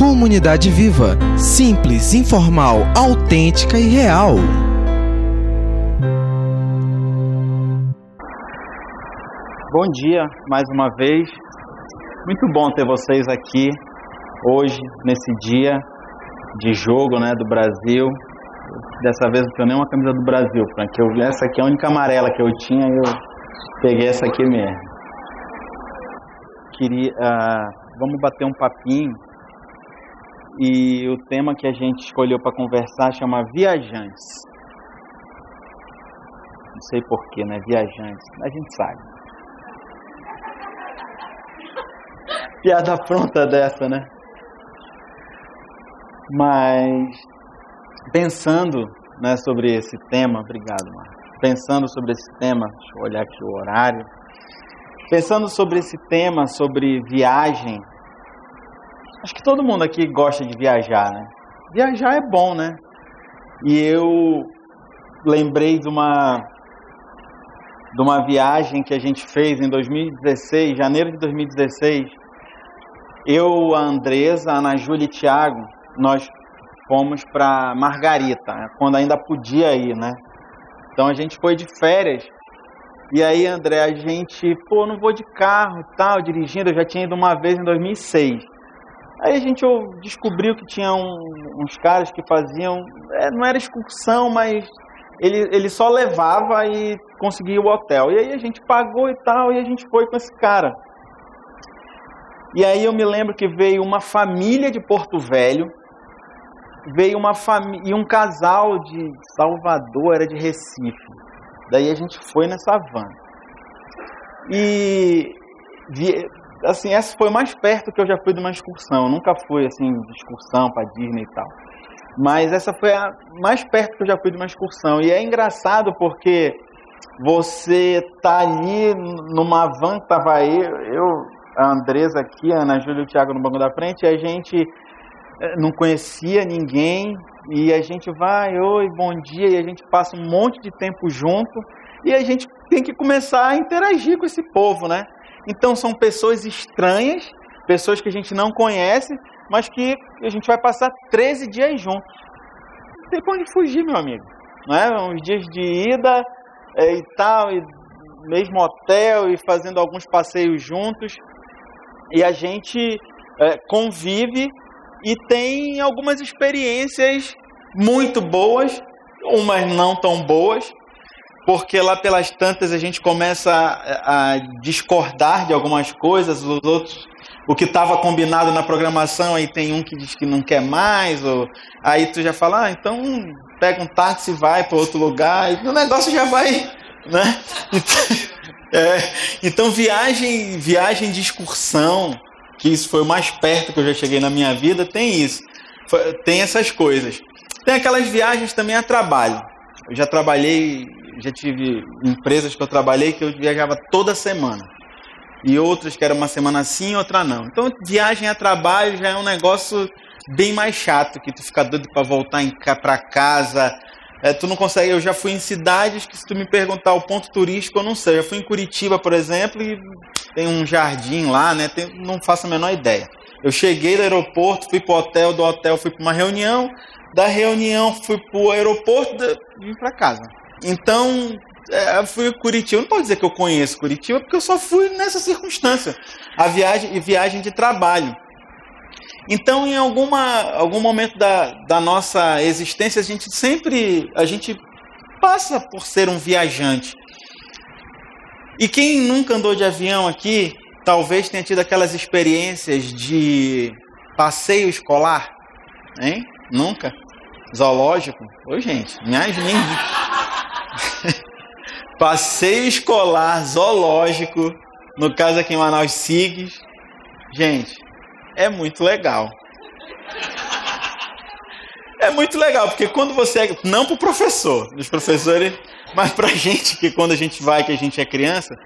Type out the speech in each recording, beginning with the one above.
Comunidade Viva. Simples, informal, autêntica e real. Bom dia mais uma vez. Muito bom ter vocês aqui hoje, nesse dia de jogo né, do Brasil. Dessa vez não tenho nem uma camisa do Brasil, Frank. Eu, essa aqui é a única amarela que eu tinha e eu peguei essa aqui mesmo. Queria, uh, vamos bater um papinho e o tema que a gente escolheu para conversar chama Viajantes. Não sei porquê, né? Viajantes. A gente sabe. Piada pronta dessa, né? Mas pensando né, sobre esse tema, obrigado, Marcos. Pensando sobre esse tema, deixa eu olhar aqui o horário. Pensando sobre esse tema, sobre viagem, Acho que todo mundo aqui gosta de viajar, né? Viajar é bom, né? E eu lembrei de uma de uma viagem que a gente fez em 2016, janeiro de 2016. Eu, a Andresa, a Ana Júlia e Thiago, nós fomos para Margarita, quando ainda podia ir, né? Então a gente foi de férias. E aí, André, a gente, pô, não vou de carro e tal, dirigindo, eu já tinha ido uma vez em 2006. Aí a gente descobriu que tinha um, uns caras que faziam, é, não era excursão, mas ele, ele só levava e conseguia o hotel. E aí a gente pagou e tal, e a gente foi com esse cara. E aí eu me lembro que veio uma família de Porto Velho, veio uma família e um casal de Salvador, era de Recife. Daí a gente foi nessa van. E assim, essa foi mais perto que eu já fui de uma excursão. Eu nunca fui assim de excursão para Disney e tal. Mas essa foi a mais perto que eu já fui de uma excursão. E é engraçado porque você tá ali numa van que tava aí, eu, a Andresa aqui, a Ana Júlia e o Thiago no banco da frente, e a gente eh, não conhecia ninguém, e a gente vai, oi, bom dia, e a gente passa um monte de tempo junto, e a gente tem que começar a interagir com esse povo, né? Então são pessoas estranhas, pessoas que a gente não conhece, mas que a gente vai passar 13 dias juntos. Não tem pra onde fugir, meu amigo. Não é? Uns dias de ida é, e tal, e mesmo hotel e fazendo alguns passeios juntos. E a gente é, convive e tem algumas experiências muito boas, umas não tão boas, porque lá pelas tantas a gente começa a, a discordar de algumas coisas, os outros, o que estava combinado na programação, aí tem um que diz que não quer mais, ou aí tu já fala, ah, então pega um táxi e vai para outro lugar, e o negócio já vai, né? Então, é, então viagem, viagem de excursão, que isso foi o mais perto que eu já cheguei na minha vida, tem isso, tem essas coisas. Tem aquelas viagens também a trabalho. Eu já trabalhei já tive empresas que eu trabalhei que eu viajava toda semana. E outras que era uma semana sim, outra não. Então, viagem a trabalho já é um negócio bem mais chato, que tu fica doido para voltar para casa. É, tu não consegue. Eu já fui em cidades que, se tu me perguntar o ponto turístico, eu não sei. Eu fui em Curitiba, por exemplo, e tem um jardim lá, né? Tem, não faço a menor ideia. Eu cheguei do aeroporto, fui pro hotel, do hotel fui para uma reunião, da reunião fui pro aeroporto vim para casa. Então, é, eu fui a Curitiba. Não posso dizer que eu conheço Curitiba, porque eu só fui nessa circunstância. A viagem viagem de trabalho. Então, em alguma, algum momento da, da nossa existência, a gente sempre a gente passa por ser um viajante. E quem nunca andou de avião aqui, talvez tenha tido aquelas experiências de passeio escolar, hein? Nunca? Zoológico? Oi, gente, me ajude. Passeio escolar zoológico, no caso aqui em Manaus SIGs. Gente, é muito legal. É muito legal, porque quando você. É, não para o professor, os professores, mas para a gente, que quando a gente vai, que a gente é criança,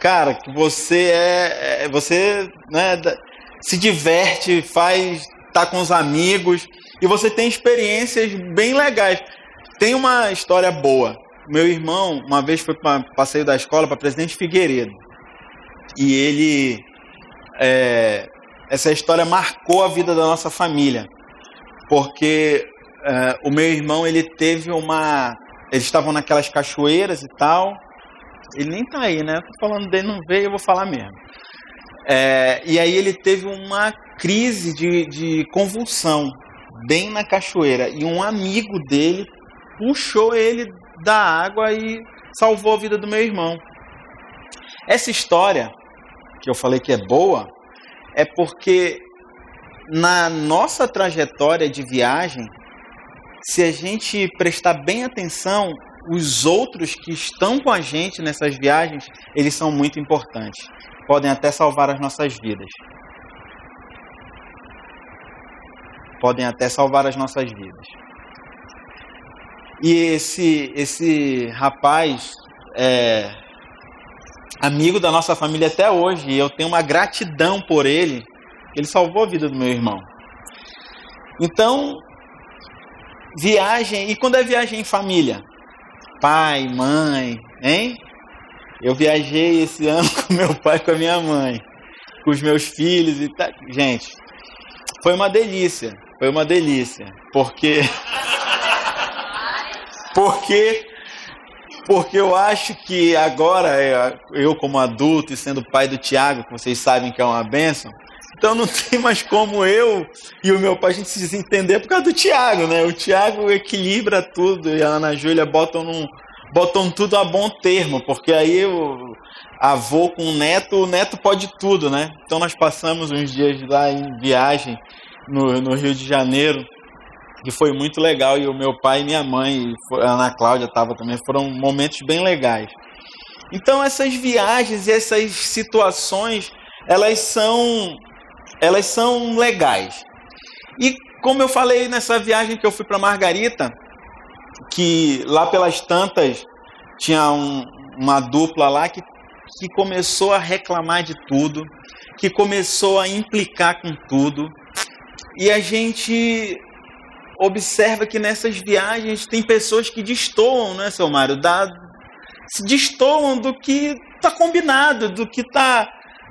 cara, que você é. é você né, se diverte, faz. tá com os amigos, e você tem experiências bem legais. Tem uma história boa meu irmão, uma vez foi para passeio da escola para Presidente Figueiredo. E ele é, essa história marcou a vida da nossa família, porque uh, o meu irmão ele teve uma, eles estavam naquelas cachoeiras e tal. Ele nem tá aí, né? Tô falando dele, não veio, eu vou falar mesmo. É, e aí ele teve uma crise de, de convulsão bem na cachoeira e um amigo dele puxou ele da água e salvou a vida do meu irmão. Essa história que eu falei que é boa é porque na nossa trajetória de viagem, se a gente prestar bem atenção, os outros que estão com a gente nessas viagens, eles são muito importantes. Podem até salvar as nossas vidas. Podem até salvar as nossas vidas. E esse esse rapaz é amigo da nossa família até hoje, e eu tenho uma gratidão por ele. Ele salvou a vida do meu irmão. Então, viagem, e quando é viagem em família? Pai, mãe, hein? Eu viajei esse ano com meu pai com a minha mãe, com os meus filhos e tal. Gente, foi uma delícia, foi uma delícia, porque porque porque eu acho que agora eu como adulto e sendo pai do Tiago, que vocês sabem que é uma benção, então não tem mais como eu e o meu pai a gente se desentender por causa do Tiago, né? O Tiago equilibra tudo e a Ana Júlia botam, num, botam tudo a bom termo, porque aí o avô com o neto, o neto pode tudo, né? Então nós passamos uns dias lá em viagem no, no Rio de Janeiro que foi muito legal e o meu pai e minha mãe, a Ana Cláudia estava também, foram momentos bem legais. Então essas viagens e essas situações, elas são elas são legais. E como eu falei nessa viagem que eu fui para Margarita, que lá pelas tantas tinha um, uma dupla lá que, que começou a reclamar de tudo, que começou a implicar com tudo. E a gente observa que nessas viagens tem pessoas que destoam, né, seu Mário? Da, se destoam do que está combinado, do que está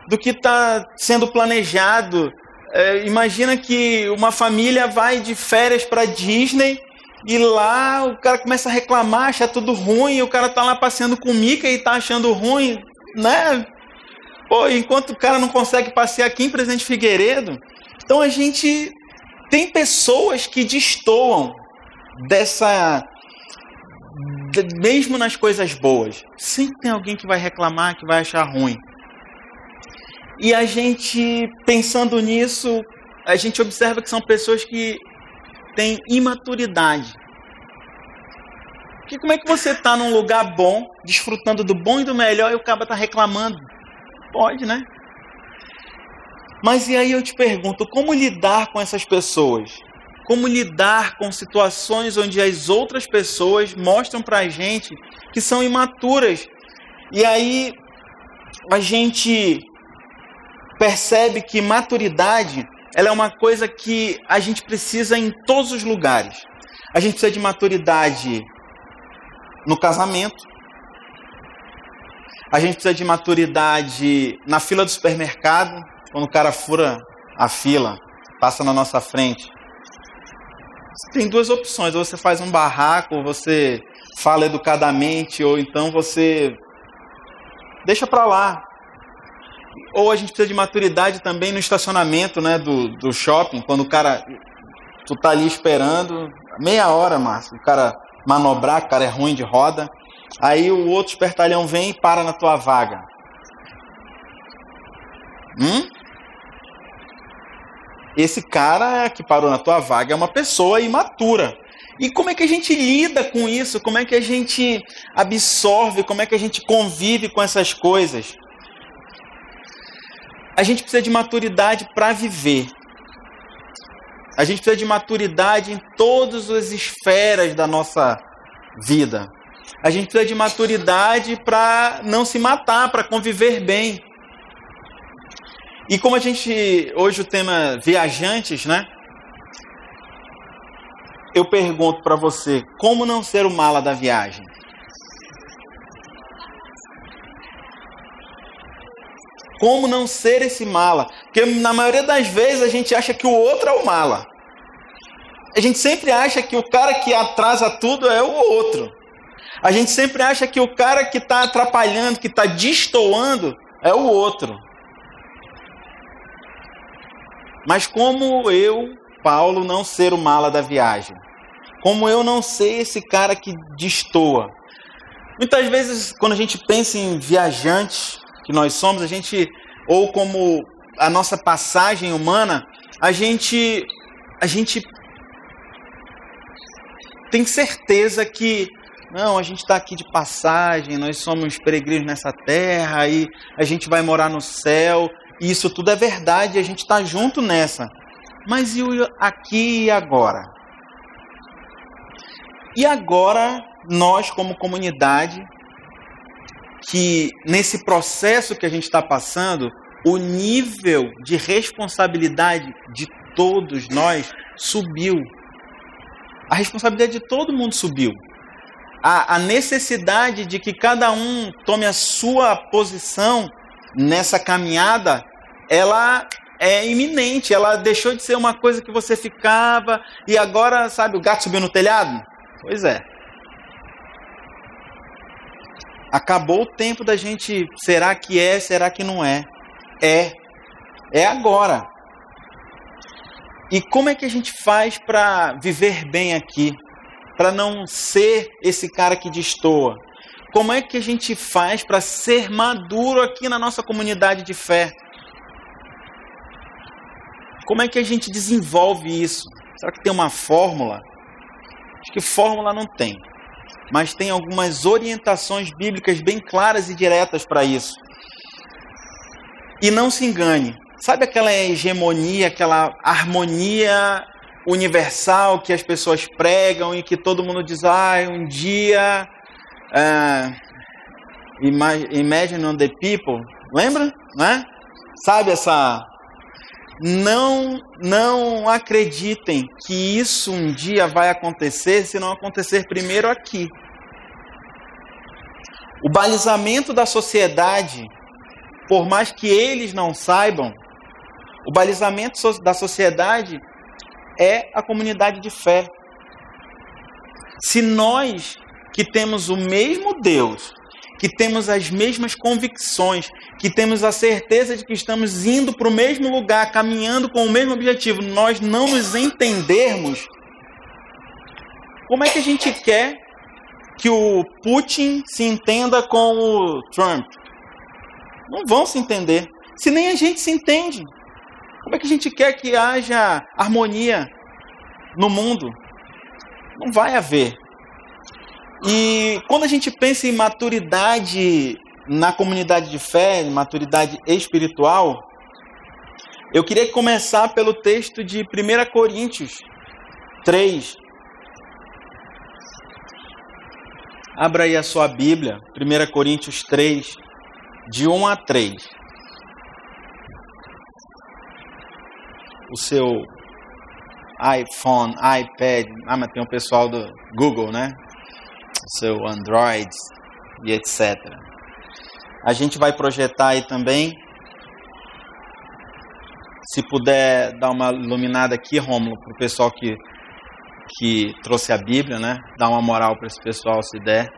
do que está sendo planejado. É, imagina que uma família vai de férias para Disney e lá o cara começa a reclamar, achar tudo ruim, o cara tá lá passeando com Mickey e tá achando ruim, né? Pô, enquanto o cara não consegue passear aqui em Presidente Figueiredo, então a gente tem pessoas que destoam dessa mesmo nas coisas boas, sempre tem alguém que vai reclamar, que vai achar ruim. E a gente, pensando nisso, a gente observa que são pessoas que têm imaturidade. Porque como é que você está num lugar bom, desfrutando do bom e do melhor, e o cara está reclamando? Pode, né? Mas e aí eu te pergunto, como lidar com essas pessoas? Como lidar com situações onde as outras pessoas mostram para a gente que são imaturas? E aí a gente percebe que maturidade ela é uma coisa que a gente precisa em todos os lugares. A gente precisa de maturidade no casamento. A gente precisa de maturidade na fila do supermercado, quando o cara fura a fila, passa na nossa frente. Tem duas opções, ou você faz um barraco, ou você fala educadamente, ou então você deixa para lá, ou a gente precisa de maturidade também no estacionamento né, do, do shopping, quando o cara. Tu tá ali esperando, meia hora, Márcio, o cara manobrar, o cara é ruim de roda. Aí o outro espertalhão vem e para na tua vaga. Hum? Esse cara que parou na tua vaga é uma pessoa imatura. E como é que a gente lida com isso? Como é que a gente absorve? Como é que a gente convive com essas coisas? a gente precisa de maturidade para viver. A gente precisa de maturidade em todas as esferas da nossa vida. A gente precisa de maturidade para não se matar, para conviver bem. E como a gente hoje o tema viajantes, né? Eu pergunto para você, como não ser o mala da viagem? Como não ser esse mala? Porque na maioria das vezes a gente acha que o outro é o mala. A gente sempre acha que o cara que atrasa tudo é o outro. A gente sempre acha que o cara que está atrapalhando, que está destoando, é o outro. Mas como eu, Paulo, não ser o mala da viagem? Como eu não ser esse cara que destoa? Muitas vezes, quando a gente pensa em viajantes que nós somos, a gente, ou como a nossa passagem humana, a gente, a gente tem certeza que não, a gente está aqui de passagem, nós somos peregrinos nessa terra e a gente vai morar no céu. Isso tudo é verdade, a gente está junto nessa. Mas e o aqui e agora? E agora nós, como comunidade, que nesse processo que a gente está passando, o nível de responsabilidade de todos nós subiu. A responsabilidade de todo mundo subiu. A, a necessidade de que cada um tome a sua posição nessa caminhada, ela é iminente. Ela deixou de ser uma coisa que você ficava e agora, sabe, o gato subiu no telhado? Pois é. Acabou o tempo da gente, será que é, será que não é? É. É agora. E como é que a gente faz para viver bem aqui? Para não ser esse cara que destoa? Como é que a gente faz para ser maduro aqui na nossa comunidade de fé? Como é que a gente desenvolve isso? Será que tem uma fórmula? Acho que fórmula não tem mas tem algumas orientações bíblicas bem claras e diretas para isso. E não se engane, sabe aquela hegemonia, aquela harmonia universal que as pessoas pregam e que todo mundo diz, ah, um dia. Uh, imagine on the people, lembra? Né? Sabe essa não, não acreditem que isso um dia vai acontecer se não acontecer primeiro aqui. O balizamento da sociedade, por mais que eles não saibam, o balizamento da sociedade é a comunidade de fé. Se nós que temos o mesmo Deus, que temos as mesmas convicções, que temos a certeza de que estamos indo para o mesmo lugar, caminhando com o mesmo objetivo, nós não nos entendermos, como é que a gente quer que o Putin se entenda com o Trump? Não vão se entender. Se nem a gente se entende, como é que a gente quer que haja harmonia no mundo? Não vai haver. E quando a gente pensa em maturidade na comunidade de fé, maturidade espiritual, eu queria começar pelo texto de 1 Coríntios 3. Abra aí a sua Bíblia, 1 Coríntios 3, de 1 a 3. O seu iPhone, iPad, ah, mas tem o pessoal do Google, né? Seu Android e etc. A gente vai projetar aí também. Se puder dar uma iluminada aqui, Rômulo, para o pessoal que, que trouxe a Bíblia, né? Dar uma moral para esse pessoal, se der.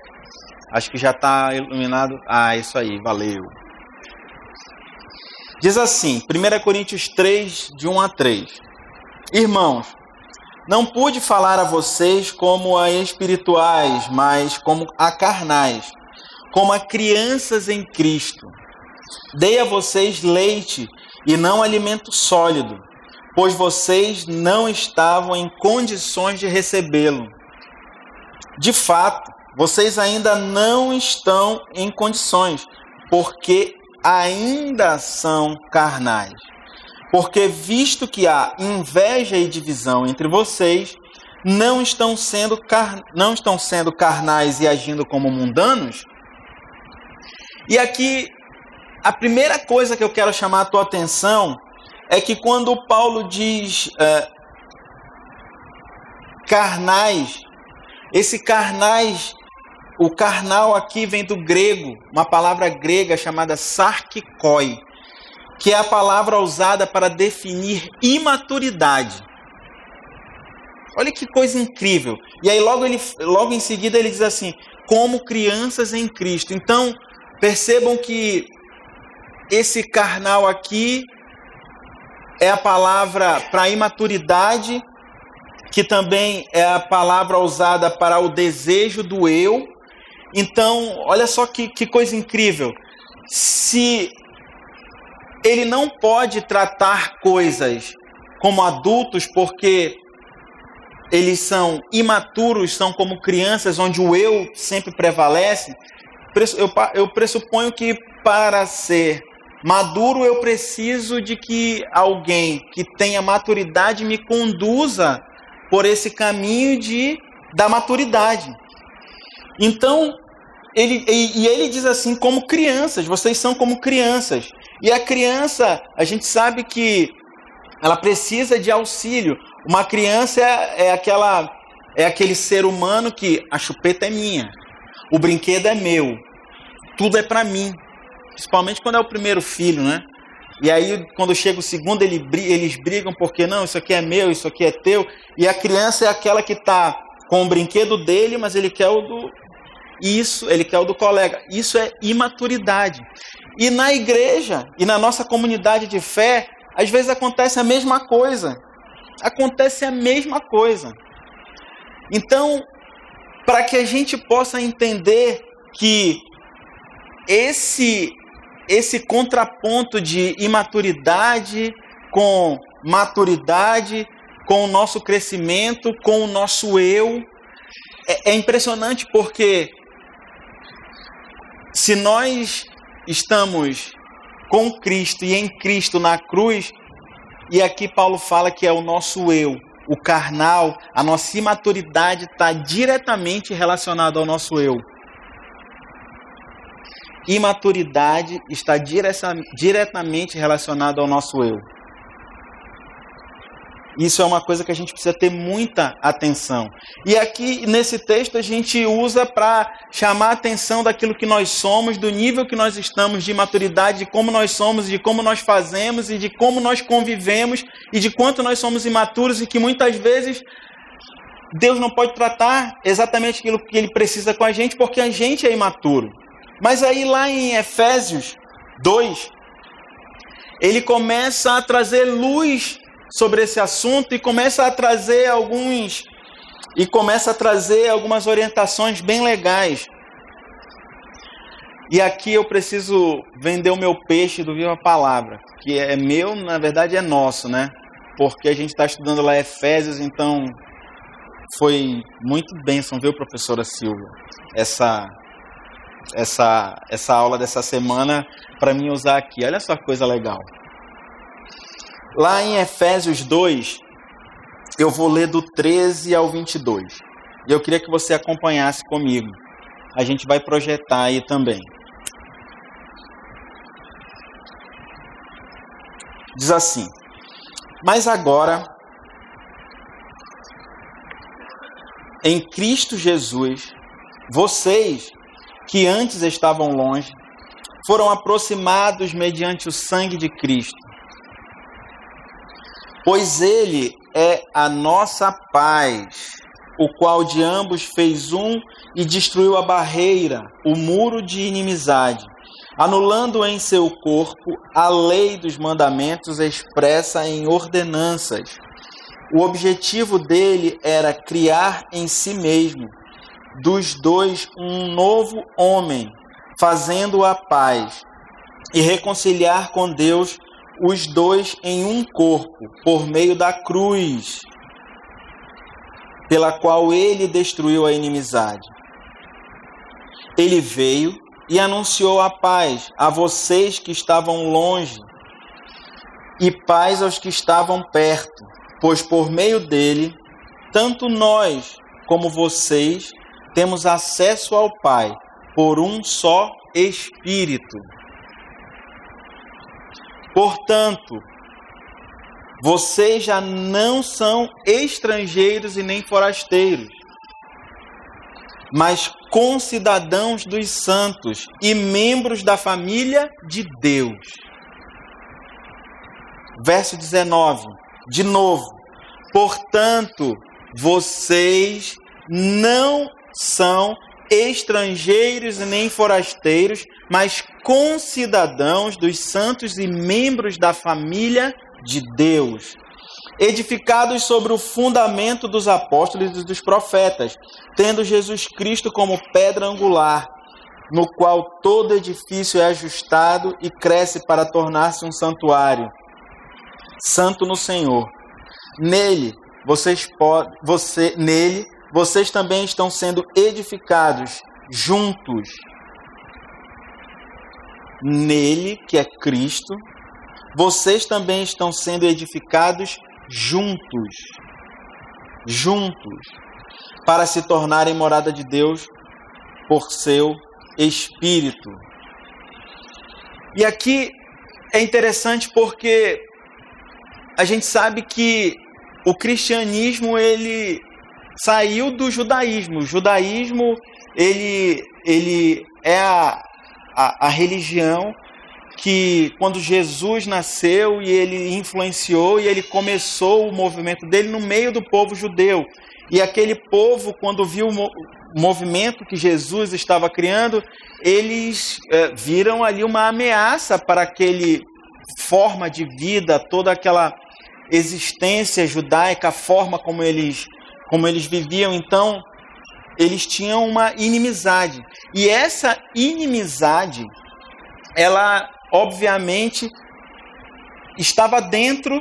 Acho que já está iluminado. Ah, isso aí, valeu. Diz assim, 1 Coríntios 3, de 1 a 3. Irmãos, não pude falar a vocês como a espirituais, mas como a carnais, como a crianças em Cristo. Dei a vocês leite e não alimento sólido, pois vocês não estavam em condições de recebê-lo. De fato, vocês ainda não estão em condições, porque ainda são carnais. Porque visto que há inveja e divisão entre vocês, não estão sendo, car... não estão sendo carnais e agindo como mundanos? E aqui, a primeira coisa que eu quero chamar a tua atenção é que quando Paulo diz é, carnais, esse carnais, o carnal aqui vem do grego, uma palavra grega chamada sarkikoi, que é a palavra usada para definir imaturidade. Olha que coisa incrível. E aí logo ele logo em seguida ele diz assim: como crianças em Cristo. Então, percebam que esse carnal aqui é a palavra para imaturidade, que também é a palavra usada para o desejo do eu. Então, olha só que, que coisa incrível. Se ele não pode tratar coisas como adultos, porque eles são imaturos, são como crianças, onde o eu sempre prevalece, eu pressuponho que para ser maduro eu preciso de que alguém que tenha maturidade me conduza por esse caminho de da maturidade. Então, ele, e, e ele diz assim, como crianças, vocês são como crianças. E a criança, a gente sabe que ela precisa de auxílio. Uma criança é, é aquela é aquele ser humano que a chupeta é minha, o brinquedo é meu, tudo é para mim. Principalmente quando é o primeiro filho, né? E aí, quando chega o segundo, ele, eles brigam porque não, isso aqui é meu, isso aqui é teu. E a criança é aquela que está com o brinquedo dele, mas ele quer o do. Isso, ele quer o do colega. Isso é imaturidade. E na igreja e na nossa comunidade de fé, às vezes acontece a mesma coisa. Acontece a mesma coisa. Então, para que a gente possa entender que esse esse contraponto de imaturidade com maturidade, com o nosso crescimento, com o nosso eu, é, é impressionante porque se nós estamos com Cristo e em Cristo na cruz, e aqui Paulo fala que é o nosso eu, o carnal, a nossa imaturidade está diretamente relacionada ao nosso eu. Imaturidade está diretamente relacionada ao nosso eu. Isso é uma coisa que a gente precisa ter muita atenção. E aqui nesse texto a gente usa para chamar a atenção daquilo que nós somos, do nível que nós estamos de maturidade, de como nós somos, de como nós fazemos e de como nós convivemos e de quanto nós somos imaturos e que muitas vezes Deus não pode tratar exatamente aquilo que ele precisa com a gente porque a gente é imaturo. Mas aí lá em Efésios 2, ele começa a trazer luz sobre esse assunto e começa a trazer alguns e começa a trazer algumas orientações bem legais. E aqui eu preciso vender o meu peixe do Viva Palavra, que é meu, na verdade é nosso, né? Porque a gente está estudando lá Efésios, então foi muito bênção, viu, professora Silvia? Essa, essa, essa aula dessa semana para mim usar aqui. Olha só que coisa legal. Lá em Efésios 2, eu vou ler do 13 ao 22. E eu queria que você acompanhasse comigo. A gente vai projetar aí também. Diz assim: Mas agora, em Cristo Jesus, vocês que antes estavam longe, foram aproximados mediante o sangue de Cristo Pois ele é a nossa paz, o qual de ambos fez um e destruiu a barreira, o muro de inimizade, anulando em seu corpo a lei dos mandamentos expressa em ordenanças. O objetivo dele era criar em si mesmo, dos dois, um novo homem, fazendo a paz e reconciliar com Deus os dois em um corpo, por meio da cruz, pela qual ele destruiu a inimizade. Ele veio e anunciou a paz a vocês que estavam longe e paz aos que estavam perto, pois por meio dele, tanto nós como vocês temos acesso ao Pai por um só Espírito. Portanto, vocês já não são estrangeiros e nem forasteiros, mas concidadãos dos santos e membros da família de Deus. Verso 19, de novo. Portanto, vocês não são estrangeiros nem forasteiros, mas concidadãos dos santos e membros da família de Deus, edificados sobre o fundamento dos apóstolos e dos profetas, tendo Jesus Cristo como pedra angular, no qual todo edifício é ajustado e cresce para tornar-se um santuário, santo no Senhor. Nele vocês você, nele vocês também estão sendo edificados juntos. Nele, que é Cristo, vocês também estão sendo edificados juntos. Juntos. Para se tornarem morada de Deus por seu Espírito. E aqui é interessante porque a gente sabe que o cristianismo ele saiu do judaísmo. O judaísmo ele, ele é a, a, a religião que quando Jesus nasceu e ele influenciou e ele começou o movimento dele no meio do povo judeu. E aquele povo, quando viu o movimento que Jesus estava criando, eles é, viram ali uma ameaça para aquele forma de vida, toda aquela existência judaica, a forma como eles como eles viviam, então eles tinham uma inimizade. E essa inimizade, ela obviamente estava dentro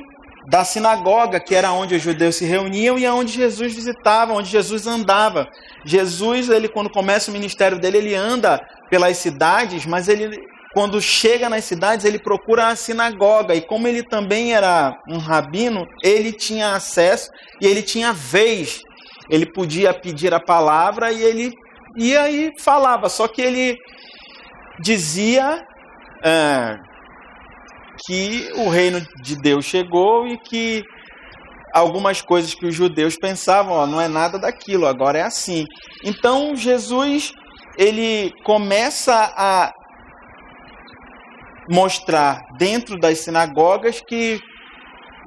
da sinagoga, que era onde os judeus se reuniam e aonde Jesus visitava, onde Jesus andava. Jesus, ele quando começa o ministério dele, ele anda pelas cidades, mas ele quando chega nas cidades, ele procura a sinagoga. E como ele também era um rabino, ele tinha acesso e ele tinha vez. Ele podia pedir a palavra e ele ia e falava. Só que ele dizia é, que o reino de Deus chegou e que algumas coisas que os judeus pensavam, ó, não é nada daquilo, agora é assim. Então Jesus ele começa a mostrar dentro das sinagogas que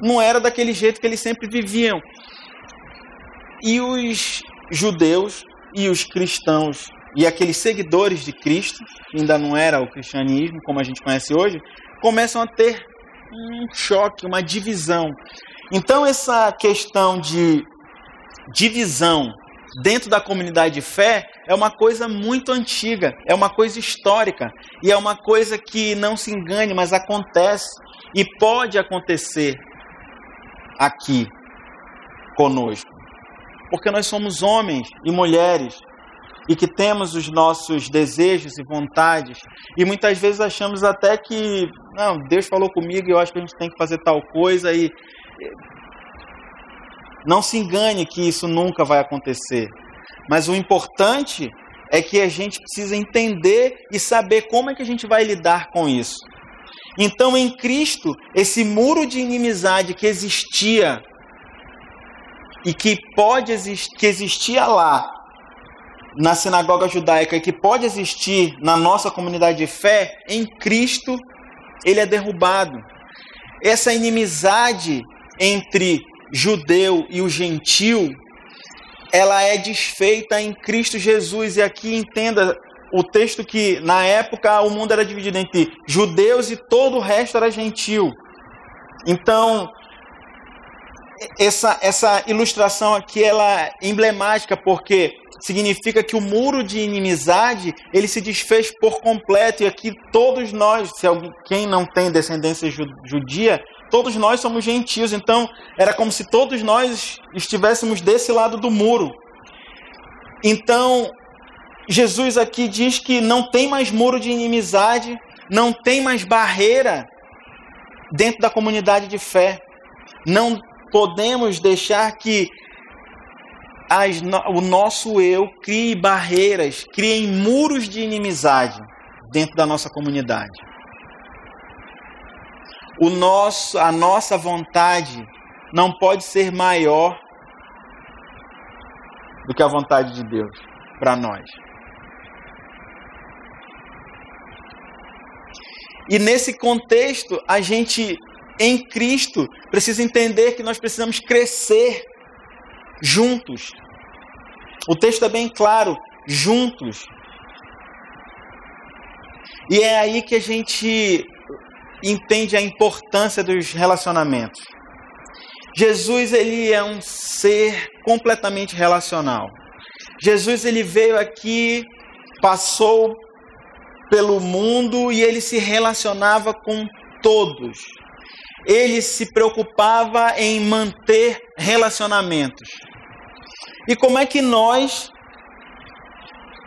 não era daquele jeito que eles sempre viviam. E os judeus e os cristãos e aqueles seguidores de Cristo, que ainda não era o cristianismo como a gente conhece hoje, começam a ter um choque, uma divisão. Então essa questão de divisão dentro da comunidade de fé é uma coisa muito antiga, é uma coisa histórica e é uma coisa que não se engane, mas acontece e pode acontecer aqui conosco. Porque nós somos homens e mulheres e que temos os nossos desejos e vontades e muitas vezes achamos até que não, Deus falou comigo e eu acho que a gente tem que fazer tal coisa e não se engane que isso nunca vai acontecer. Mas o importante é que a gente precisa entender e saber como é que a gente vai lidar com isso. Então, em Cristo, esse muro de inimizade que existia e que pode existir, que existia lá na sinagoga judaica e que pode existir na nossa comunidade de fé, em Cristo ele é derrubado. Essa inimizade entre judeu e o gentil, ela é desfeita em Cristo Jesus. E aqui entenda o texto que na época o mundo era dividido entre judeus e todo o resto era gentil. Então, essa, essa ilustração aqui ela é emblemática porque significa que o muro de inimizade ele se desfez por completo e aqui todos nós, se alguém, quem não tem descendência judia, todos nós somos gentios, então era como se todos nós estivéssemos desse lado do muro. Então, Jesus aqui diz que não tem mais muro de inimizade, não tem mais barreira dentro da comunidade de fé. Não podemos deixar que as, o nosso eu crie barreiras, crie muros de inimizade dentro da nossa comunidade o nosso, a nossa vontade não pode ser maior do que a vontade de Deus para nós. E nesse contexto, a gente em Cristo precisa entender que nós precisamos crescer juntos. O texto é bem claro: juntos. E é aí que a gente entende a importância dos relacionamentos. Jesus ele é um ser completamente relacional. Jesus ele veio aqui, passou pelo mundo e ele se relacionava com todos. Ele se preocupava em manter relacionamentos. E como é que nós,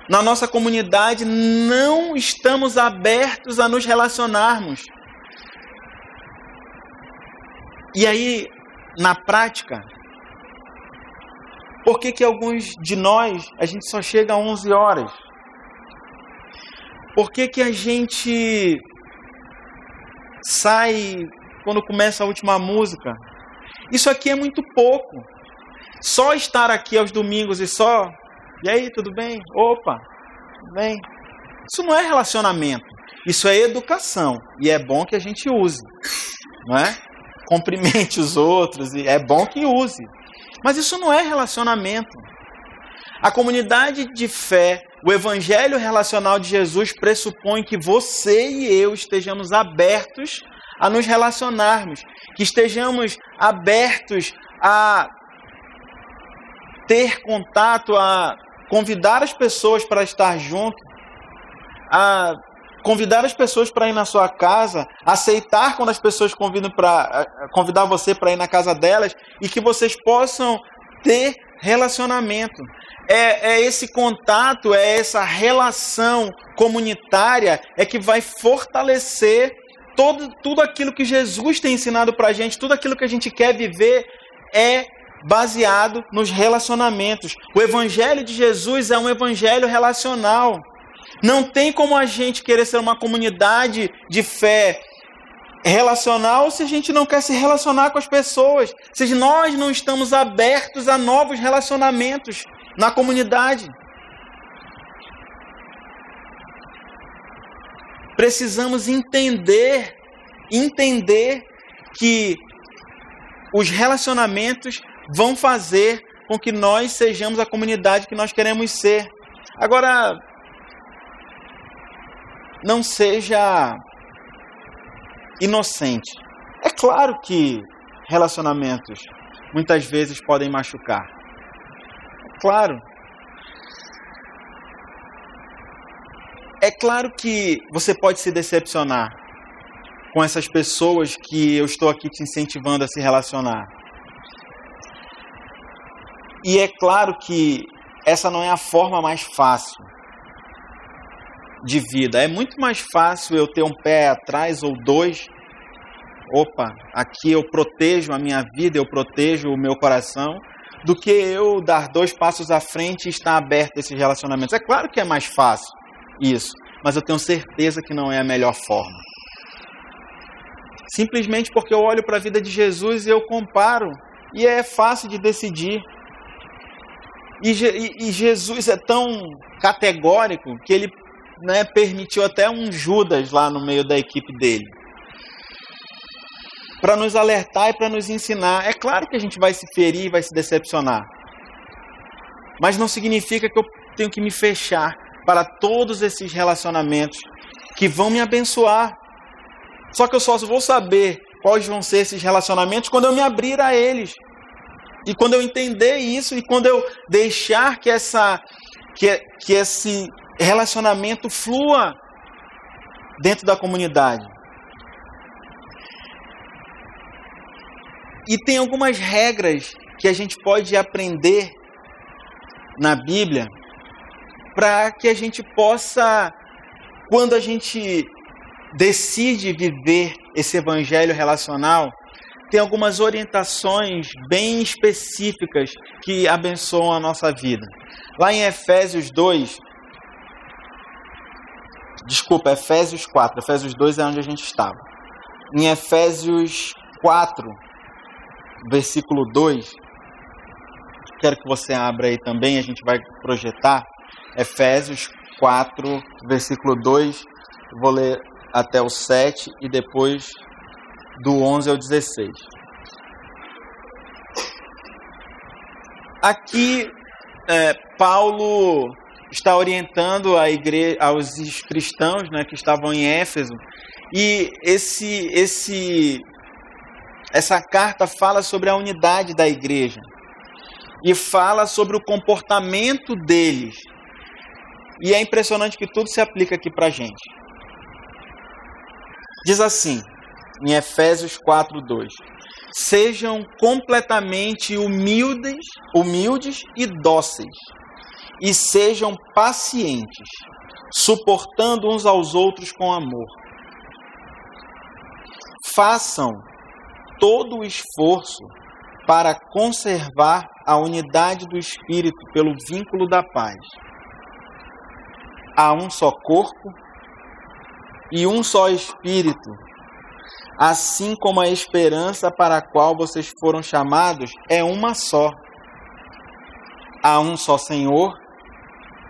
na nossa comunidade, não estamos abertos a nos relacionarmos? E aí, na prática, por que, que alguns de nós a gente só chega a 11 horas? Por que, que a gente sai quando começa a última música? Isso aqui é muito pouco. Só estar aqui aos domingos e só. E aí, tudo bem? Opa, tudo bem? Isso não é relacionamento. Isso é educação. E é bom que a gente use. Não é? Cumprimente os outros. E é bom que use. Mas isso não é relacionamento. A comunidade de fé, o evangelho relacional de Jesus pressupõe que você e eu estejamos abertos a nos relacionarmos, que estejamos abertos a ter contato, a convidar as pessoas para estar junto, a convidar as pessoas para ir na sua casa, aceitar quando as pessoas convidam para convidar você para ir na casa delas e que vocês possam ter relacionamento. É, é, esse contato, é essa relação comunitária é que vai fortalecer todo, tudo aquilo que Jesus tem ensinado para a gente, tudo aquilo que a gente quer viver é baseado nos relacionamentos. O Evangelho de Jesus é um evangelho relacional. Não tem como a gente querer ser uma comunidade de fé relacional se a gente não quer se relacionar com as pessoas, se nós não estamos abertos a novos relacionamentos na comunidade. Precisamos entender, entender que os relacionamentos vão fazer com que nós sejamos a comunidade que nós queremos ser. Agora, não seja inocente. É claro que relacionamentos muitas vezes podem machucar. É claro. É claro que você pode se decepcionar com essas pessoas que eu estou aqui te incentivando a se relacionar. E é claro que essa não é a forma mais fácil de vida. É muito mais fácil eu ter um pé atrás ou dois. Opa, aqui eu protejo a minha vida, eu protejo o meu coração, do que eu dar dois passos à frente e estar aberto a esses relacionamentos. É claro que é mais fácil isso, mas eu tenho certeza que não é a melhor forma. Simplesmente porque eu olho para a vida de Jesus e eu comparo, e é fácil de decidir. E, e, e Jesus é tão categórico que ele né, permitiu até um Judas lá no meio da equipe dele. Para nos alertar e para nos ensinar. É claro que a gente vai se ferir, vai se decepcionar. Mas não significa que eu tenho que me fechar para todos esses relacionamentos que vão me abençoar. Só que eu só vou saber quais vão ser esses relacionamentos quando eu me abrir a eles. E quando eu entender isso e quando eu deixar que essa que, que esse relacionamento flua dentro da comunidade. E tem algumas regras que a gente pode aprender na Bíblia para que a gente possa, quando a gente decide viver esse evangelho relacional, tem algumas orientações bem específicas que abençoam a nossa vida. Lá em Efésios 2, Desculpa, Efésios 4. Efésios 2 é onde a gente estava. Em Efésios 4, versículo 2, quero que você abra aí também, a gente vai projetar. Efésios 4, versículo 2. Vou ler até o 7 e depois do 11 ao 16. Aqui, é, Paulo está orientando a igreja, aos cristãos né, que estavam em Éfeso, e esse, esse, essa carta fala sobre a unidade da igreja e fala sobre o comportamento deles. E é impressionante que tudo se aplica aqui para a gente. Diz assim, em Efésios 4:2. Sejam completamente humildes, humildes e dóceis, e sejam pacientes, suportando uns aos outros com amor. Façam todo o esforço para conservar a unidade do espírito pelo vínculo da paz. Há um só corpo e um só espírito, assim como a esperança para a qual vocês foram chamados é uma só. Há um só Senhor,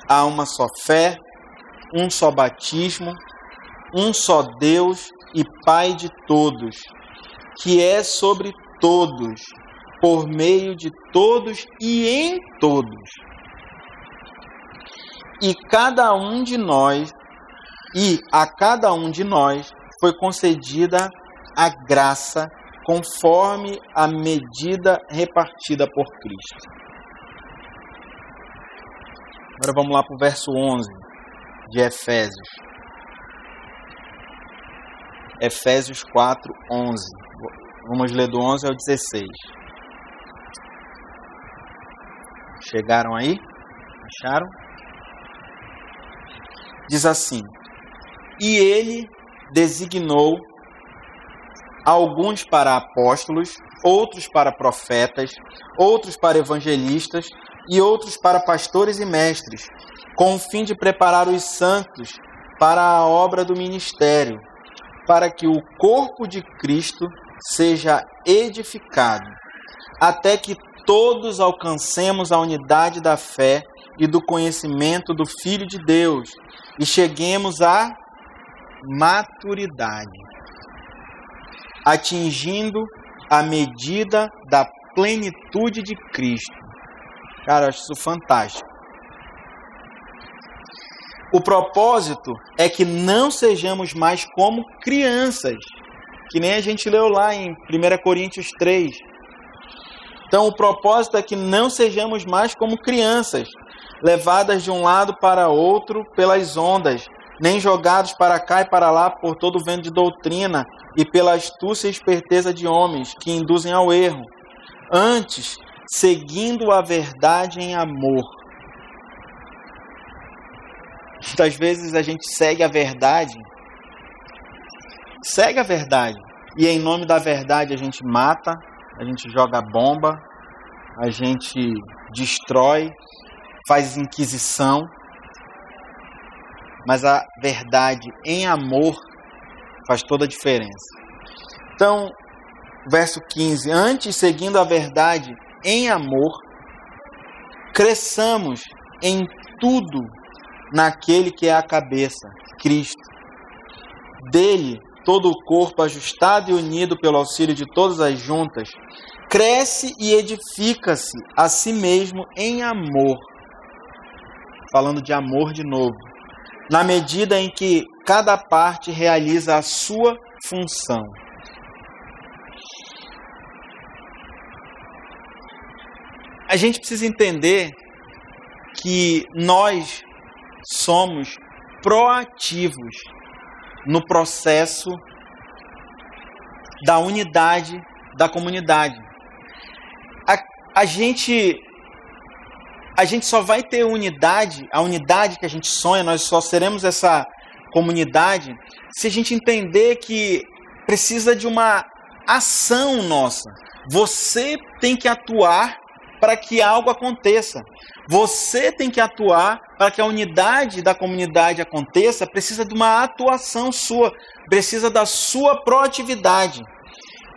há uma só fé, um só batismo, um só Deus e Pai de todos, que é sobre todos, por meio de todos e em todos. E cada um de nós, e a cada um de nós foi concedida a graça conforme a medida repartida por Cristo. Agora vamos lá para o verso 11 de Efésios. Efésios 4, 11. Vamos ler do 11 ao 16. Chegaram aí? Acharam? Diz assim: E ele designou alguns para apóstolos, outros para profetas, outros para evangelistas e outros para pastores e mestres, com o fim de preparar os santos para a obra do ministério, para que o corpo de Cristo seja edificado, até que todos alcancemos a unidade da fé e do conhecimento do Filho de Deus e cheguemos à maturidade atingindo a medida da plenitude de Cristo. Cara, eu acho isso fantástico. O propósito é que não sejamos mais como crianças, que nem a gente leu lá em 1 Coríntios 3. Então, o propósito é que não sejamos mais como crianças, levadas de um lado para outro pelas ondas, nem jogados para cá e para lá por todo o vento de doutrina e pela astúcia e esperteza de homens que induzem ao erro. Antes, seguindo a verdade em amor. Muitas vezes a gente segue a verdade, segue a verdade, e em nome da verdade a gente mata, a gente joga bomba, a gente destrói, faz inquisição mas a verdade em amor faz toda a diferença. Então, verso 15: Antes, seguindo a verdade em amor, cresçamos em tudo naquele que é a cabeça, Cristo. Dele, todo o corpo, ajustado e unido pelo auxílio de todas as juntas, cresce e edifica-se a si mesmo em amor. Falando de amor de novo na medida em que cada parte realiza a sua função. A gente precisa entender que nós somos proativos no processo da unidade da comunidade. A, a gente a gente só vai ter unidade, a unidade que a gente sonha, nós só seremos essa comunidade se a gente entender que precisa de uma ação nossa. Você tem que atuar para que algo aconteça. Você tem que atuar para que a unidade da comunidade aconteça, precisa de uma atuação sua, precisa da sua proatividade.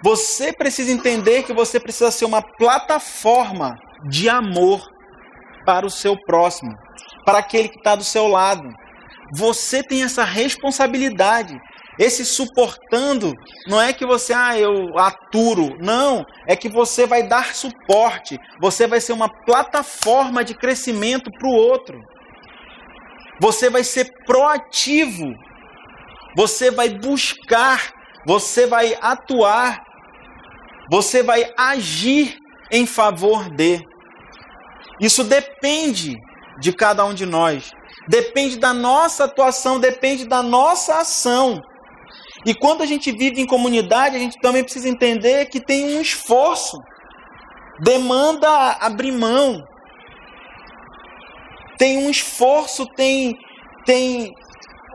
Você precisa entender que você precisa ser uma plataforma de amor para o seu próximo, para aquele que está do seu lado. Você tem essa responsabilidade Esse suportando não é que você, ah, eu aturo. Não, é que você vai dar suporte. Você vai ser uma plataforma de crescimento para o outro. Você vai ser proativo. Você vai buscar. Você vai atuar. Você vai agir em favor de. Isso depende de cada um de nós. Depende da nossa atuação, depende da nossa ação. E quando a gente vive em comunidade, a gente também precisa entender que tem um esforço, demanda abrir mão. Tem um esforço, tem, tem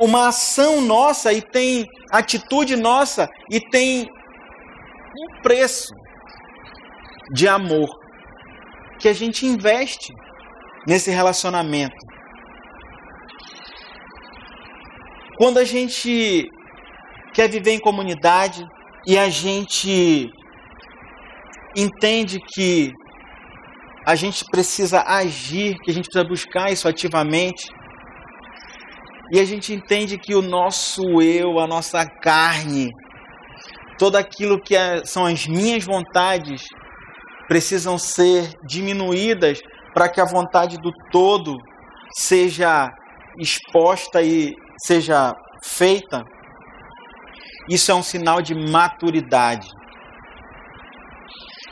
uma ação nossa e tem atitude nossa e tem um preço de amor que a gente investe nesse relacionamento. Quando a gente quer viver em comunidade e a gente entende que a gente precisa agir, que a gente precisa buscar isso ativamente. E a gente entende que o nosso eu, a nossa carne, todo aquilo que é, são as minhas vontades, precisam ser diminuídas para que a vontade do todo seja exposta e seja feita. Isso é um sinal de maturidade.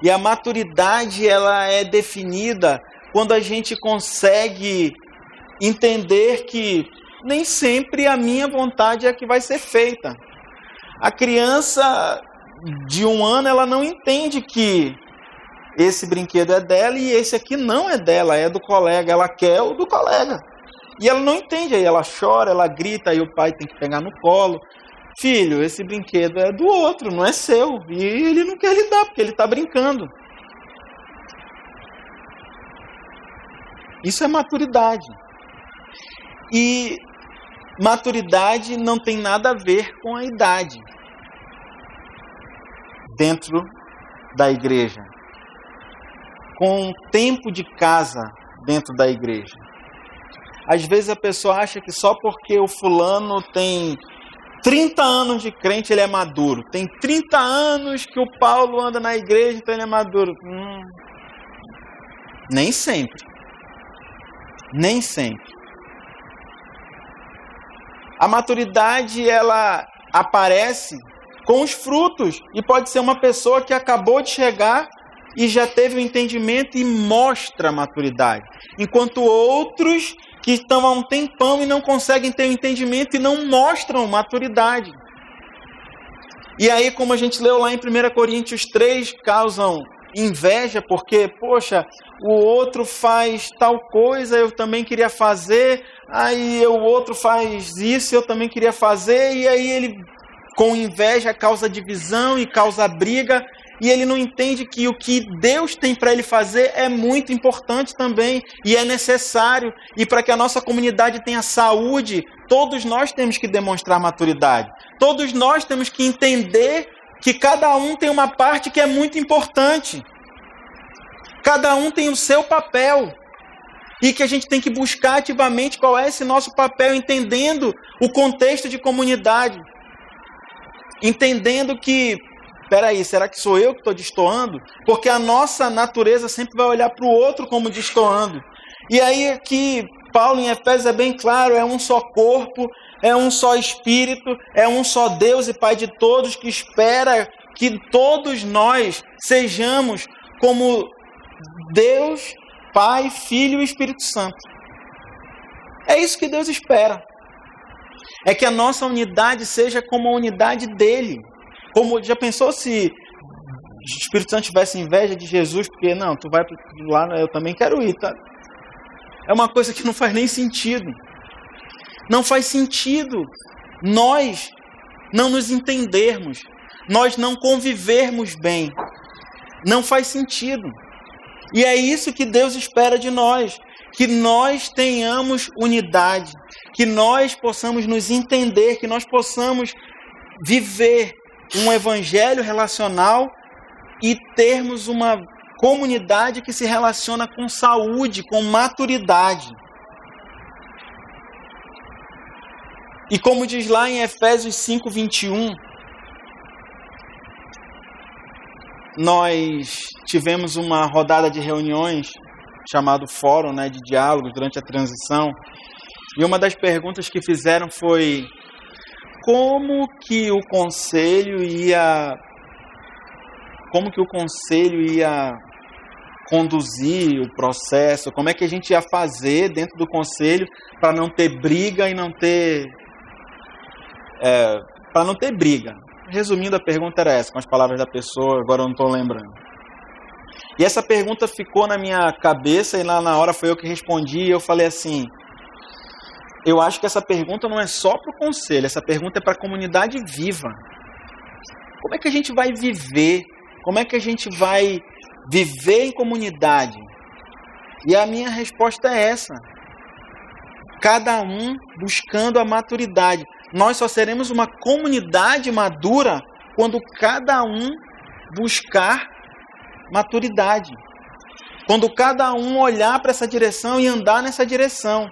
E a maturidade ela é definida quando a gente consegue entender que nem sempre a minha vontade é a que vai ser feita. A criança de um ano ela não entende que esse brinquedo é dela e esse aqui não é dela, é do colega. Ela quer o do colega. E ela não entende, aí ela chora, ela grita, aí o pai tem que pegar no colo. Filho, esse brinquedo é do outro, não é seu. E ele não quer lhe dar, porque ele está brincando. Isso é maturidade. E maturidade não tem nada a ver com a idade dentro da igreja, com tempo de casa dentro da igreja. Às vezes a pessoa acha que só porque o fulano tem 30 anos de crente, ele é maduro. Tem 30 anos que o Paulo anda na igreja, então ele é maduro. Hum, nem sempre. Nem sempre. A maturidade, ela aparece com os frutos. E pode ser uma pessoa que acabou de chegar e já teve o entendimento e mostra maturidade. Enquanto outros que estão há um tempão e não conseguem ter o um entendimento e não mostram maturidade. E aí, como a gente leu lá em 1 Coríntios 3, causam inveja, porque, poxa, o outro faz tal coisa, eu também queria fazer, aí o outro faz isso, eu também queria fazer, e aí ele, com inveja, causa divisão e causa briga, e ele não entende que o que Deus tem para ele fazer é muito importante também e é necessário. E para que a nossa comunidade tenha saúde, todos nós temos que demonstrar maturidade. Todos nós temos que entender que cada um tem uma parte que é muito importante. Cada um tem o seu papel. E que a gente tem que buscar ativamente qual é esse nosso papel, entendendo o contexto de comunidade. Entendendo que peraí, será que sou eu que estou destoando? Porque a nossa natureza sempre vai olhar para o outro como destoando. E aí aqui, Paulo em Efésios é bem claro, é um só corpo, é um só espírito, é um só Deus e Pai de todos que espera que todos nós sejamos como Deus, Pai, Filho e Espírito Santo. É isso que Deus espera. É que a nossa unidade seja como a unidade dele. Como já pensou se o Espírito Santo tivesse inveja de Jesus, porque não, tu vai lá, eu também quero ir, tá? É uma coisa que não faz nem sentido. Não faz sentido nós não nos entendermos, nós não convivermos bem. Não faz sentido. E é isso que Deus espera de nós, que nós tenhamos unidade, que nós possamos nos entender, que nós possamos viver um evangelho relacional e termos uma comunidade que se relaciona com saúde, com maturidade. E como diz lá em Efésios 5, 21, nós tivemos uma rodada de reuniões chamado Fórum né, de Diálogo durante a transição. E uma das perguntas que fizeram foi como que o conselho ia como que o conselho ia conduzir o processo, como é que a gente ia fazer dentro do conselho para não ter briga e não ter é, para não ter briga. Resumindo, a pergunta era essa, com as palavras da pessoa, agora eu não estou lembrando. E essa pergunta ficou na minha cabeça e lá na hora foi eu que respondi e eu falei assim, eu acho que essa pergunta não é só para o conselho, essa pergunta é para a comunidade viva. Como é que a gente vai viver? Como é que a gente vai viver em comunidade? E a minha resposta é essa. Cada um buscando a maturidade. Nós só seremos uma comunidade madura quando cada um buscar maturidade. Quando cada um olhar para essa direção e andar nessa direção.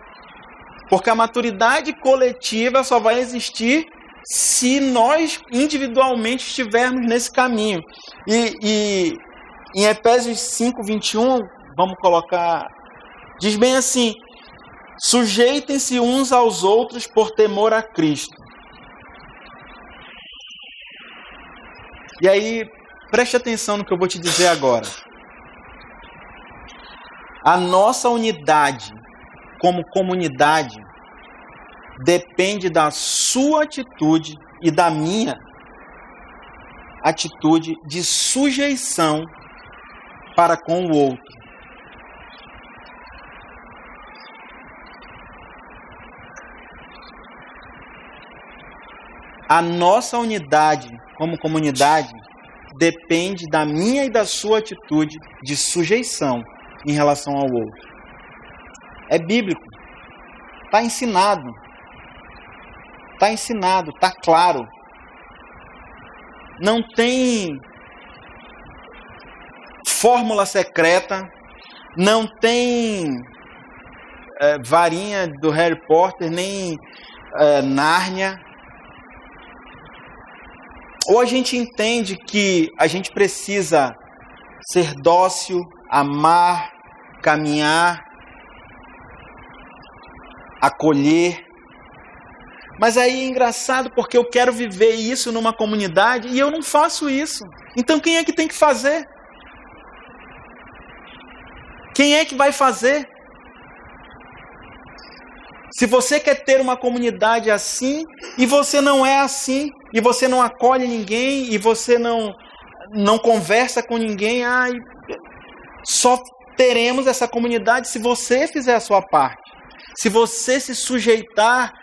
Porque a maturidade coletiva só vai existir se nós individualmente estivermos nesse caminho. E, e em Efésios 5, 21, vamos colocar, diz bem assim: sujeitem-se uns aos outros por temor a Cristo. E aí, preste atenção no que eu vou te dizer agora. A nossa unidade como comunidade depende da sua atitude e da minha atitude de sujeição para com o outro. A nossa unidade como comunidade depende da minha e da sua atitude de sujeição em relação ao outro. É bíblico. Está ensinado. Está ensinado, está claro. Não tem fórmula secreta, não tem é, varinha do Harry Potter, nem é, Nárnia. Ou a gente entende que a gente precisa ser dócil, amar, caminhar, acolher. Mas aí é engraçado porque eu quero viver isso numa comunidade e eu não faço isso. Então quem é que tem que fazer? Quem é que vai fazer? Se você quer ter uma comunidade assim e você não é assim, e você não acolhe ninguém, e você não, não conversa com ninguém, ai, só teremos essa comunidade se você fizer a sua parte. Se você se sujeitar,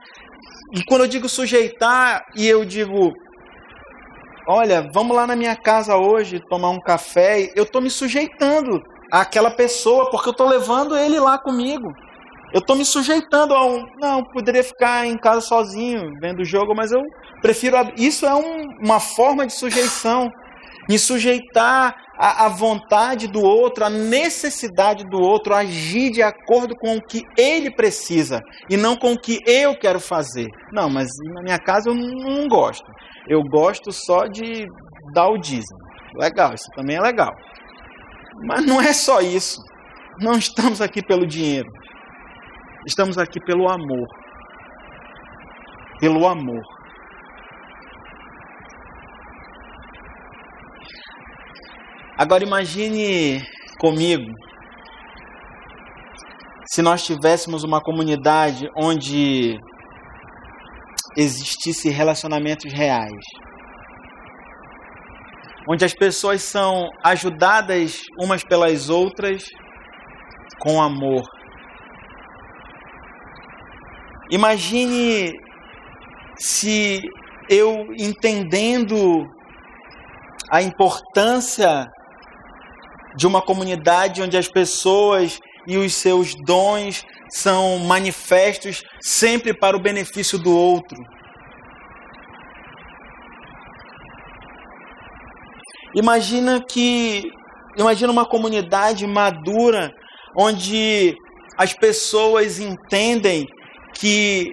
e quando eu digo sujeitar, e eu digo, olha, vamos lá na minha casa hoje tomar um café, eu estou me sujeitando àquela pessoa, porque eu estou levando ele lá comigo. Eu estou me sujeitando a um. Não, poderia ficar em casa sozinho, vendo o jogo, mas eu prefiro. Isso é um, uma forma de sujeição. Me sujeitar à, à vontade do outro, à necessidade do outro, agir de acordo com o que ele precisa e não com o que eu quero fazer. Não, mas na minha casa eu não, gosto. Eu gosto só de dar o dízimo. Legal, isso também é legal. Mas não é só isso. Não estamos aqui pelo dinheiro. Estamos aqui pelo amor. Pelo amor. Agora imagine comigo se nós tivéssemos uma comunidade onde existisse relacionamentos reais. Onde as pessoas são ajudadas umas pelas outras com amor. Imagine se eu entendendo a importância de uma comunidade onde as pessoas e os seus dons são manifestos sempre para o benefício do outro. Imagina que imagina uma comunidade madura onde as pessoas entendem que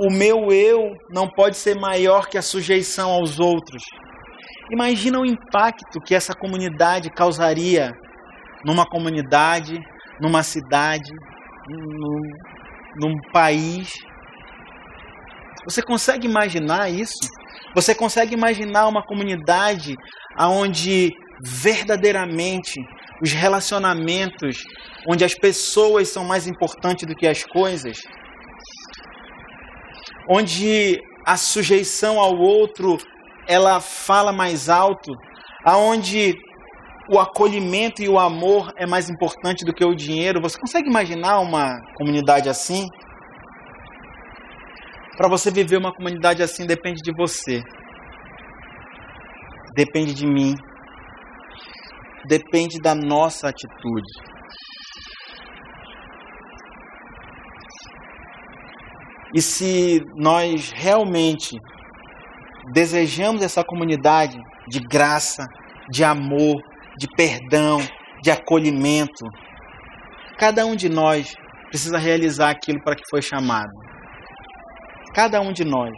o meu eu não pode ser maior que a sujeição aos outros. Imagina o impacto que essa comunidade causaria numa comunidade, numa cidade, num, num país. Você consegue imaginar isso? Você consegue imaginar uma comunidade onde verdadeiramente os relacionamentos, onde as pessoas são mais importantes do que as coisas, onde a sujeição ao outro ela fala mais alto, aonde o acolhimento e o amor é mais importante do que o dinheiro. Você consegue imaginar uma comunidade assim? Para você viver uma comunidade assim depende de você. Depende de mim. Depende da nossa atitude. E se nós realmente desejamos essa comunidade de graça, de amor, de perdão, de acolhimento. Cada um de nós precisa realizar aquilo para que foi chamado. Cada um de nós.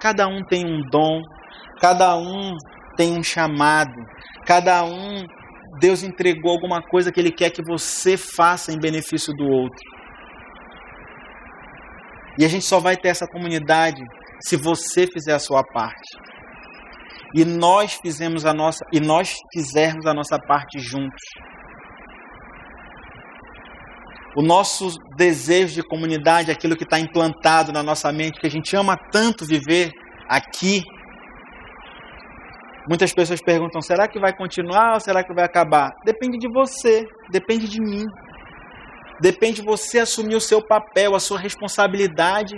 Cada um tem um dom, cada um tem um chamado, cada um Deus entregou alguma coisa que ele quer que você faça em benefício do outro. E a gente só vai ter essa comunidade se você fizer a sua parte e nós fizemos a nossa e nós fizermos a nossa parte juntos. O nosso desejo de comunidade, aquilo que está implantado na nossa mente, que a gente ama tanto viver aqui. Muitas pessoas perguntam: será que vai continuar ou será que vai acabar? Depende de você, depende de mim. Depende de você assumir o seu papel, a sua responsabilidade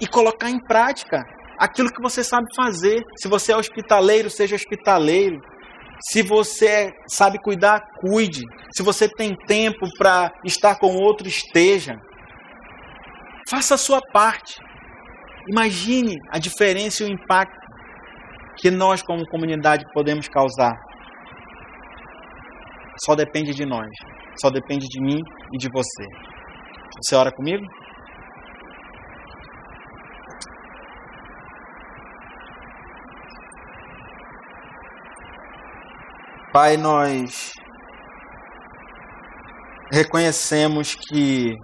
e colocar em prática aquilo que você sabe fazer. Se você é hospitaleiro, seja hospitaleiro. Se você sabe cuidar, cuide. Se você tem tempo para estar com outro, esteja. Faça a sua parte. Imagine a diferença e o impacto que nós, como comunidade, podemos causar. Só depende de nós. Só depende de mim e de você. Você ora comigo? Pai, nós reconhecemos que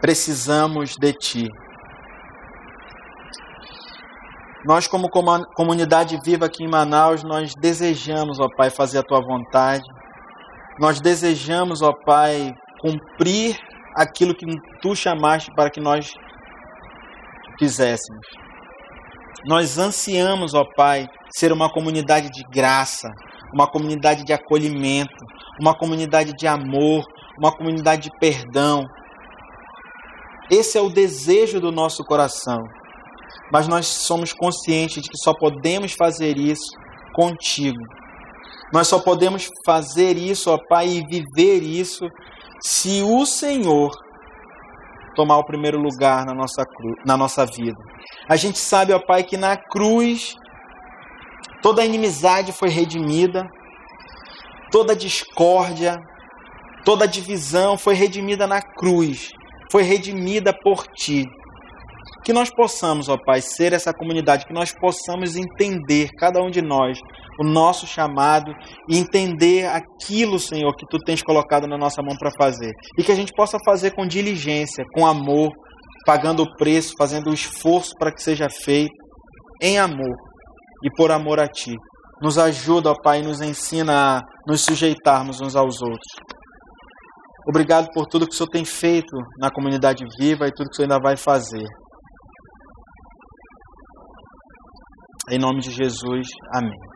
precisamos de Ti. Nós, como comunidade viva aqui em Manaus, nós desejamos, ó Pai, fazer a Tua vontade. Nós desejamos, ó Pai, cumprir aquilo que Tu chamaste para que nós fizéssemos. Nós ansiamos, ó Pai, ser uma comunidade de graça, uma comunidade de acolhimento, uma comunidade de amor, uma comunidade de perdão. Esse é o desejo do nosso coração. Mas nós somos conscientes de que só podemos fazer isso contigo. Nós só podemos fazer isso, ó Pai, e viver isso se o Senhor tomar o primeiro lugar na nossa, na nossa vida. A gente sabe, ó Pai, que na cruz toda inimizade foi redimida, toda discórdia, toda divisão foi redimida na cruz, foi redimida por Ti. Que nós possamos, ó Pai, ser essa comunidade, que nós possamos entender, cada um de nós, o nosso chamado e entender aquilo, Senhor, que Tu tens colocado na nossa mão para fazer. E que a gente possa fazer com diligência, com amor, pagando o preço, fazendo o esforço para que seja feito em amor e por amor a Ti. Nos ajuda, ó Pai, e nos ensina a nos sujeitarmos uns aos outros. Obrigado por tudo que o Senhor tem feito na comunidade viva e tudo que o Senhor ainda vai fazer. Em nome de Jesus, amém.